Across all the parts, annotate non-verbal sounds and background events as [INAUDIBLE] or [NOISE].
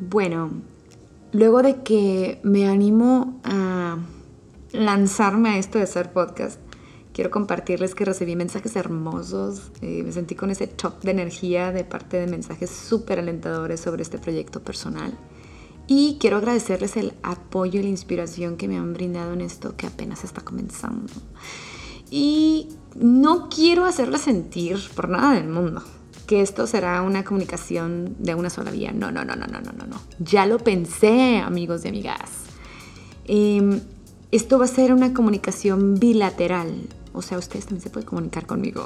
Bueno, luego de que me animo a lanzarme a esto de hacer podcast, quiero compartirles que recibí mensajes hermosos, eh, me sentí con ese top de energía de parte de mensajes súper alentadores sobre este proyecto personal. Y quiero agradecerles el apoyo y la inspiración que me han brindado en esto que apenas está comenzando. Y no quiero hacerles sentir por nada del mundo que esto será una comunicación de una sola vía. No, no, no, no, no, no, no. no. Ya lo pensé, amigos y amigas. Em, esto va a ser una comunicación bilateral. O sea, ustedes también se pueden comunicar conmigo.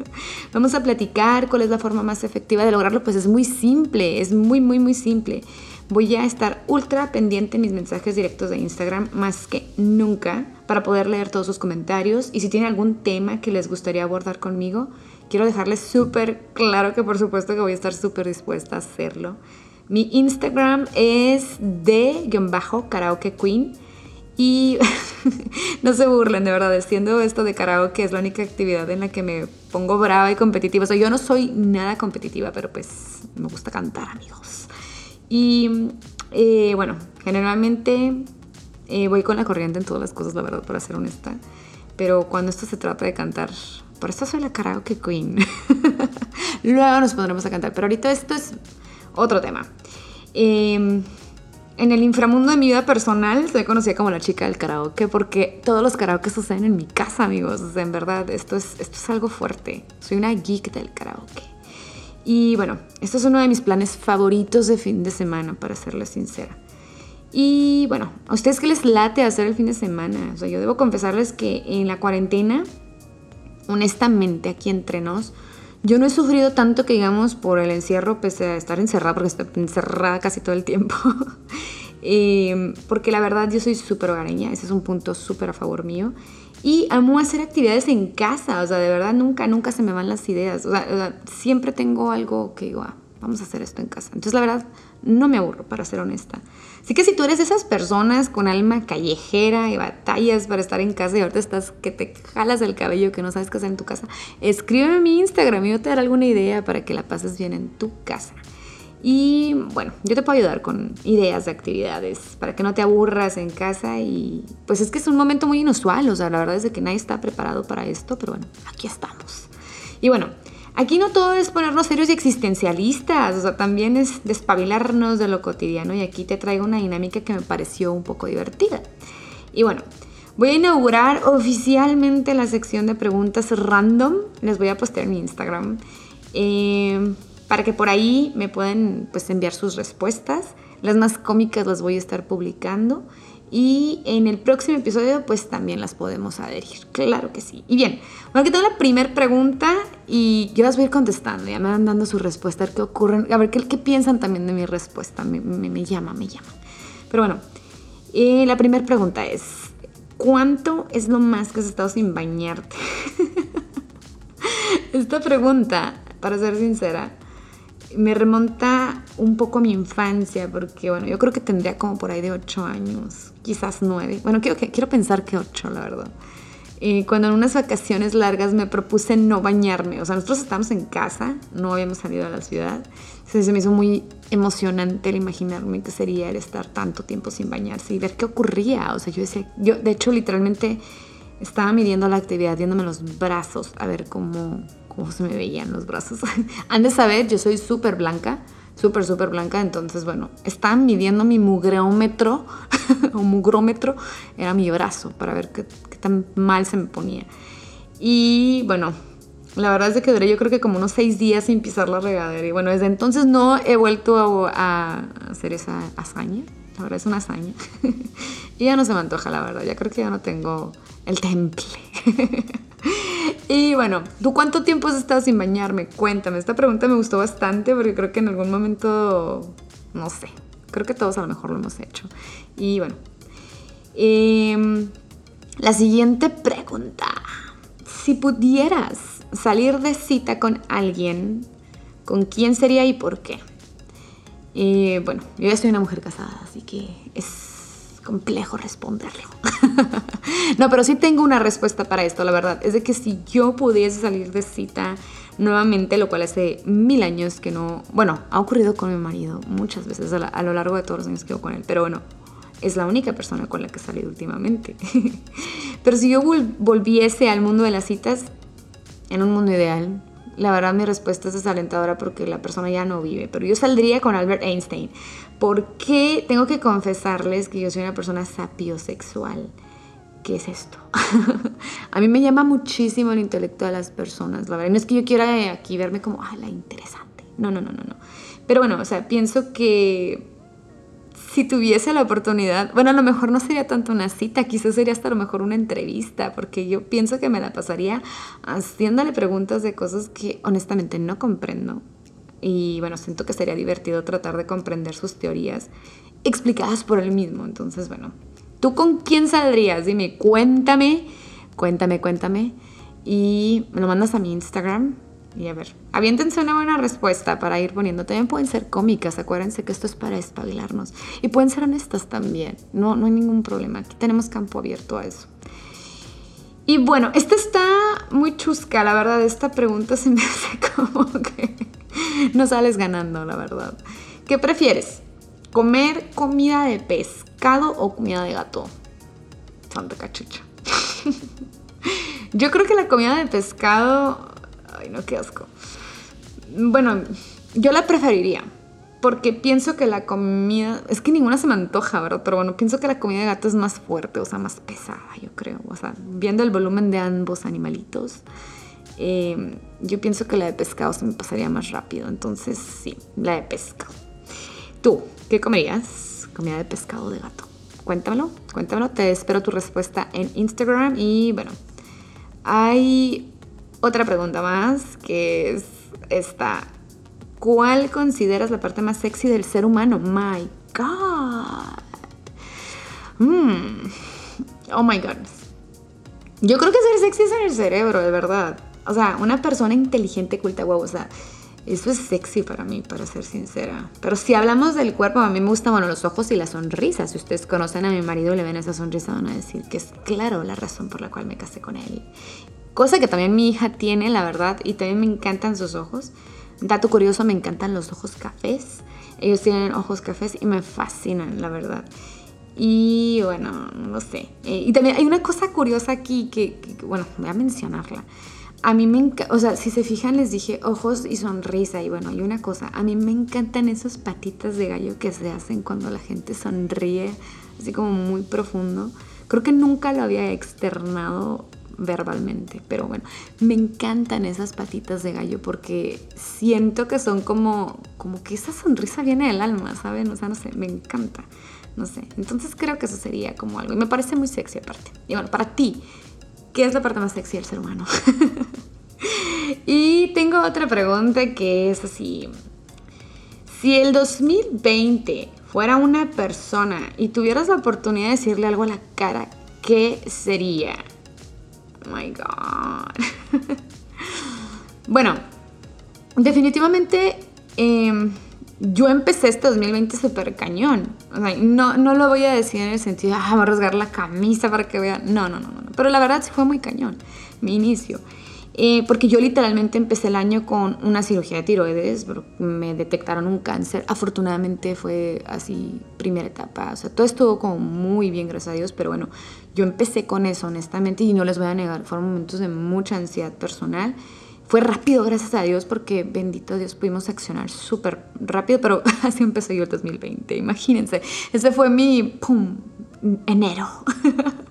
[LAUGHS] Vamos a platicar cuál es la forma más efectiva de lograrlo. Pues es muy simple, es muy, muy, muy simple. Voy a estar ultra pendiente en mis mensajes directos de Instagram más que nunca para poder leer todos sus comentarios. Y si tienen algún tema que les gustaría abordar conmigo, quiero dejarles súper claro que por supuesto que voy a estar súper dispuesta a hacerlo. Mi Instagram es de-karaoke queen y [LAUGHS] no se burlen, de verdad, siendo esto de karaoke es la única actividad en la que me pongo brava y competitiva. O sea, yo no soy nada competitiva, pero pues me gusta cantar, amigos. Y eh, bueno, generalmente eh, voy con la corriente en todas las cosas, la verdad, para ser honesta. Pero cuando esto se trata de cantar, por eso soy la karaoke queen. [LAUGHS] Luego nos pondremos a cantar, pero ahorita esto es otro tema. Eh, en el inframundo de mi vida personal soy conocida como la chica del karaoke porque todos los karaoke suceden en mi casa, amigos. O sea, en verdad, esto es, esto es algo fuerte. Soy una geek del karaoke. Y bueno, esto es uno de mis planes favoritos de fin de semana, para serles sincera. Y bueno, ¿a ustedes qué les late hacer el fin de semana? O sea, yo debo confesarles que en la cuarentena, honestamente, aquí entre nos, yo no he sufrido tanto que digamos por el encierro, pese a estar encerrada, porque estoy encerrada casi todo el tiempo. [LAUGHS] Eh, porque la verdad yo soy súper hogareña, ese es un punto súper a favor mío. Y amo hacer actividades en casa, o sea, de verdad nunca, nunca se me van las ideas. O sea, siempre tengo algo que digo, ah, vamos a hacer esto en casa. Entonces la verdad no me aburro, para ser honesta. Así que si tú eres de esas personas con alma callejera y batallas para estar en casa y ahorita estás que te jalas el cabello que no sabes qué hacer en tu casa, escríbeme a mi Instagram y yo te daré alguna idea para que la pases bien en tu casa. Y bueno, yo te puedo ayudar con ideas de actividades para que no te aburras en casa y pues es que es un momento muy inusual, o sea, la verdad es que nadie está preparado para esto, pero bueno, aquí estamos. Y bueno, Aquí no todo es ponernos serios y existencialistas, o sea, también es despabilarnos de lo cotidiano y aquí te traigo una dinámica que me pareció un poco divertida. Y bueno, voy a inaugurar oficialmente la sección de preguntas random, les voy a postear en mi Instagram, eh, para que por ahí me puedan pues, enviar sus respuestas. Las más cómicas las voy a estar publicando y en el próximo episodio pues también las podemos adherir. Claro que sí. Y bien, bueno, aquí tengo la primera pregunta y yo las voy a ir contestando. Ya me van dando su respuesta, a ver qué ocurren, a ver qué, qué piensan también de mi respuesta. Me, me, llama, me llama. Pero bueno, eh, la primera pregunta es, ¿cuánto es lo más que has estado sin bañarte? [LAUGHS] Esta pregunta, para ser sincera, me remonta un poco mi infancia, porque bueno, yo creo que tendría como por ahí de 8 años, quizás 9. Bueno, quiero, quiero pensar que 8, la verdad. Y cuando en unas vacaciones largas me propuse no bañarme, o sea, nosotros estábamos en casa, no habíamos salido a la ciudad, entonces se me hizo muy emocionante el imaginarme que sería el estar tanto tiempo sin bañarse y ver qué ocurría, o sea, yo decía, yo de hecho literalmente estaba midiendo la actividad, viéndome los brazos, a ver cómo, cómo se me veían los brazos. [LAUGHS] Han de saber, yo soy súper blanca, súper, súper blanca, entonces, bueno, estaban midiendo mi mugreómetro, [LAUGHS] o mugrómetro, era mi brazo, para ver qué, tan mal se me ponía. Y bueno, la verdad es que duré yo creo que como unos seis días sin pisar la regadera. Y bueno, desde entonces no he vuelto a, a hacer esa hazaña. Ahora es una hazaña. [LAUGHS] y ya no se me antoja, la verdad. Ya creo que ya no tengo el temple. [LAUGHS] y bueno, ¿tú cuánto tiempo has estado sin bañarme? Cuéntame. Esta pregunta me gustó bastante porque creo que en algún momento, no sé, creo que todos a lo mejor lo hemos hecho. Y bueno, eh, la siguiente pregunta. Si pudieras salir de cita con alguien, ¿con quién sería y por qué? Eh, bueno, yo ya soy una mujer casada, así que es complejo responderlo. [LAUGHS] no, pero sí tengo una respuesta para esto, la verdad. Es de que si yo pudiese salir de cita nuevamente, lo cual hace mil años que no... Bueno, ha ocurrido con mi marido muchas veces a, lo largo de todos los años que vivo con él, pero bueno, es la única persona con la que he salido últimamente. [LAUGHS] pero si yo volviese al mundo de las citas, en un mundo ideal, la verdad mi respuesta es desalentadora porque la persona ya no vive, pero yo saldría con Albert Einstein. porque tengo que confesarles que yo soy una persona sapiosexual? ¿Qué es esto? [LAUGHS] a mí me llama muchísimo el intelecto de las personas, la verdad. No es que yo quiera aquí verme como, ah, la interesante. No, no, no, no, no. Pero bueno, o sea, pienso que si tuviese la oportunidad, bueno, a lo mejor no sería tanto una cita, quizás sería hasta a lo mejor una entrevista, porque yo pienso que me la pasaría haciéndole preguntas de cosas que honestamente no comprendo. Y bueno, siento que sería divertido tratar de comprender sus teorías explicadas por él mismo. Entonces, bueno, ¿tú con quién saldrías? Dime, cuéntame, cuéntame, cuéntame. Y me lo mandas a mi Instagram, y a ver, aviéntense una buena respuesta para ir poniendo. También pueden ser cómicas, acuérdense que esto es para espabilarnos. Y pueden ser honestas también, no, no hay ningún problema. Aquí tenemos campo abierto a eso. Y bueno, esta está muy chusca, la verdad. Esta pregunta se me [LAUGHS] hace como que no sales ganando, la verdad. ¿Qué prefieres? ¿Comer comida de pescado o comida de gato? Santa cachucha. [LAUGHS] Yo creo que la comida de pescado Ay, no, qué asco. Bueno, yo la preferiría. Porque pienso que la comida. Es que ninguna se me antoja, ¿verdad? Pero bueno, pienso que la comida de gato es más fuerte, o sea, más pesada, yo creo. O sea, viendo el volumen de ambos animalitos, eh, yo pienso que la de pescado se me pasaría más rápido. Entonces, sí, la de pescado. ¿Tú qué comerías? Comida de pescado o de gato. Cuéntamelo, cuéntamelo. Te espero tu respuesta en Instagram. Y bueno, hay otra pregunta más, que es esta. ¿Cuál consideras la parte más sexy del ser humano? My God. Mm. Oh my God. Yo creo que ser sexy es en el cerebro, de verdad. O sea, una persona inteligente, culta, wow. O sea, eso es sexy para mí, para ser sincera. Pero si hablamos del cuerpo, a mí me gustan, los ojos y la sonrisa. Si ustedes conocen a mi marido y le ven esa sonrisa, van a decir que es claro la razón por la cual me casé con él. Cosa que también mi hija tiene, la verdad, y también me encantan sus ojos. Dato curioso, me encantan los ojos cafés. Ellos tienen ojos cafés y me fascinan, la verdad. Y bueno, no sé. Eh, y también hay una cosa curiosa aquí que, bueno, voy a mencionarla. A mí me encanta, o sea, si se fijan, les dije ojos y sonrisa. Y bueno, hay una cosa, a mí me encantan esas patitas de gallo que se hacen cuando la gente sonríe, así como muy profundo. Creo que nunca lo había externado verbalmente, pero bueno, me encantan esas patitas de gallo porque siento que son como, como que esa sonrisa viene del alma, ¿saben? O sea, no sé, me encanta, no sé. Entonces creo que eso sería como algo, y me parece muy sexy aparte. Y bueno, para ti, ¿qué es la parte más sexy del ser humano? [LAUGHS] y tengo otra pregunta que es así, si el 2020 fuera una persona y tuvieras la oportunidad de decirle algo a la cara, ¿qué sería? My God. [LAUGHS] bueno, definitivamente em, yo empecé este 2020 súper cañón. no, no lo voy a decir en el sentido, ah, voy a rasgar la camisa para que vean. No, no, no, no. Pero la verdad sí fue muy cañón mi inicio. Eh, porque yo literalmente empecé el año con una cirugía de tiroides, me detectaron un cáncer. Afortunadamente fue así, primera etapa. O sea, todo estuvo como muy bien, gracias a Dios, pero bueno, yo empecé con eso, honestamente, y no les voy a negar, fueron momentos de mucha ansiedad personal. Fue rápido, gracias a Dios, porque bendito Dios pudimos accionar súper rápido, pero [LAUGHS] así empezó yo el 2020, imagínense. Ese fue mi, ¡pum!, enero. [LAUGHS]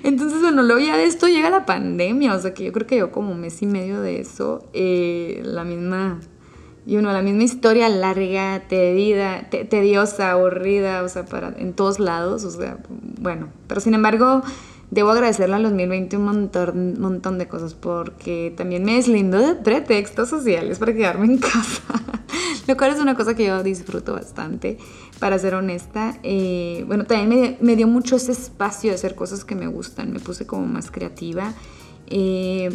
[LAUGHS] Entonces, bueno, luego ya de esto llega la pandemia, o sea que yo creo que yo como mes y medio de eso, eh, la misma, y uno, la misma historia larga, tedida, tediosa, aburrida, o sea, para, en todos lados, o sea, bueno, pero sin embargo, debo agradecerle al 2020 un montón, montón de cosas porque también me deslindó de pretextos sociales para quedarme en casa, [LAUGHS] lo cual es una cosa que yo disfruto bastante para ser honesta. Eh, bueno, también me, dio mucho ese espacio de hacer cosas que me gustan, me puse como más creativa. Eh,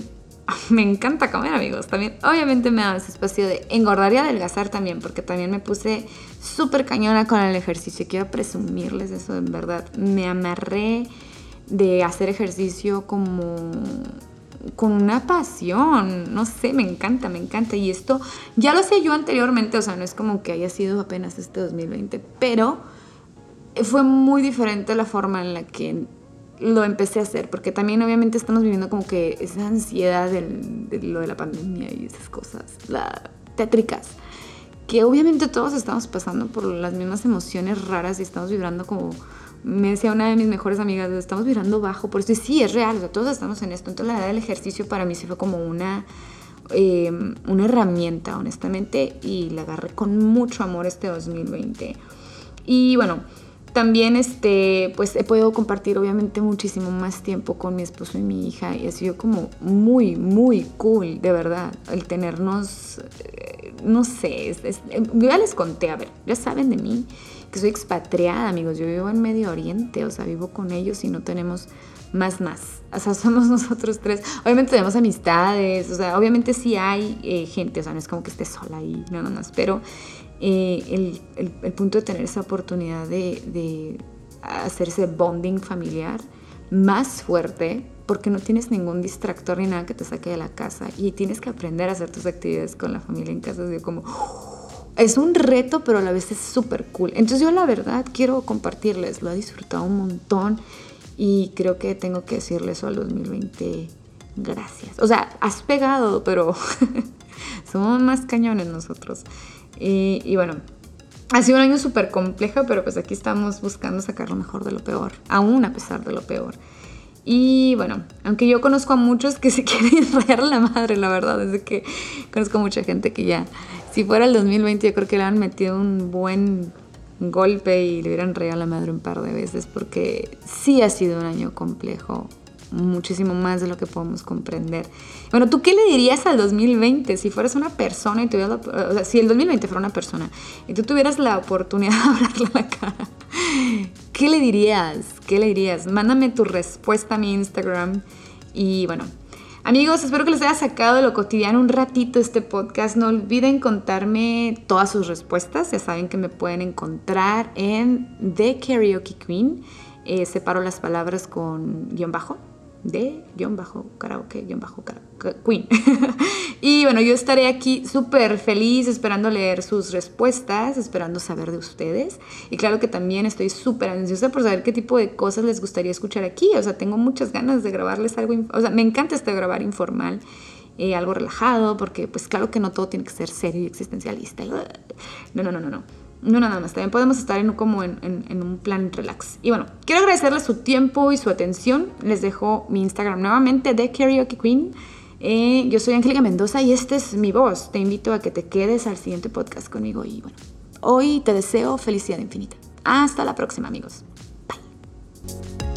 [LAUGHS] me encanta comer, amigos. También, obviamente, me da ese espacio de engordar y adelgazar también, porque también me puse súper cañona con el ejercicio. Quiero presumirles eso, en verdad. Me amarré de hacer ejercicio como con una pasión, no sé, me encanta, me encanta. Y esto ya lo hacía yo anteriormente, o sea, no es como que haya sido apenas este 2020, pero fue muy diferente la forma en la que lo empecé a hacer, porque también obviamente estamos viviendo como que esa ansiedad de lo de la pandemia y esas cosas, la tétricas, que obviamente todos estamos pasando por las mismas emociones raras y estamos vibrando como, me decía una de mis mejores amigas, estamos vibrando bajo, por eso y sí, es real, todos estamos en esto, entonces la edad del ejercicio para mí sí fue como una... Eh, una herramienta, honestamente, y la agarré con mucho amor este 2020. Y bueno, también este, pues he podido compartir obviamente muchísimo más tiempo con mi esposo y mi hija y ha sido como muy, muy cool, de verdad, el tenernos, eh, no sé, ya les conté, a ver, ya saben de mí que soy expatriada, amigos, yo vivo en Medio Oriente, o sea, vivo con ellos y no tenemos más, más. O sea, [LAUGHS] somos nosotros tres. Obviamente tenemos amistades, o sea, obviamente sí hay eh, gente, o sea, no es como que esté sola ahí, no, no más, pero eh, el, punto de tener esa oportunidad de, de hacer ese bonding familiar más fuerte porque no tienes ningún distractor ni nada que te saque de la casa y tienes que aprender a hacer tus actividades con la familia en casa. Es como, es un reto, pero a la vez es súper cool. Entonces yo la verdad quiero compartirles, lo he disfrutado un montón y creo que tengo que decirle eso al 2020. Gracias. O sea, has pegado, pero [LAUGHS] somos más cañones nosotros. Y, bueno, ha sido un año súper complejo, pero pues aquí estamos buscando sacar lo mejor de lo peor, aún a pesar de lo peor. Y bueno, aunque yo conozco a muchos que se [LAUGHS] quieren rayar la madre, la verdad, es que conozco a mucha gente que ya, si fuera el 2020, yo creo que le han metido un buen golpe y le hubieran rayado la madre un par de veces, porque sí ha sido un año complejo, muchísimo más de lo que podemos comprender. Bueno, ¿tú qué le dirías al 2020 si fueras una persona y tuvieras o sea, si el 2020 fuera una persona y tú tuvieras la oportunidad [LAUGHS] de hablarle a la cara? ¿Qué le dirías? ¿Qué le dirías? Mándame tu respuesta a mi Instagram y bueno, Amigos, espero que les haya sacado de lo cotidiano un ratito este podcast. No olviden contarme todas sus respuestas. Ya saben que me pueden encontrar en The Karaoke Queen. Eh, separo las palabras con guion bajo de guion bajo karaoke guion bajo queen. [LAUGHS] Y bueno yo estaré aquí súper feliz esperando leer sus respuestas esperando saber de ustedes. Y claro que también estoy súper ansiosa por saber qué tipo de cosas les gustaría escuchar aquí. O sea tengo muchas ganas de grabarles algo o sea me encanta este grabar informal eh, algo relajado porque pues claro que no todo tiene que ser serio y existencialista. No no no no no no nada más, también podemos estar en, como en, un plan relax. Y bueno, quiero agradecerles su tiempo y su atención. Les dejo mi Instagram nuevamente de Karaoke Queen. Eh, yo soy Angélica Mendoza y esta es mi voz. Te invito a que te quedes al siguiente podcast conmigo. Y bueno, hoy te deseo felicidad infinita. Hasta la próxima, amigos. Bye.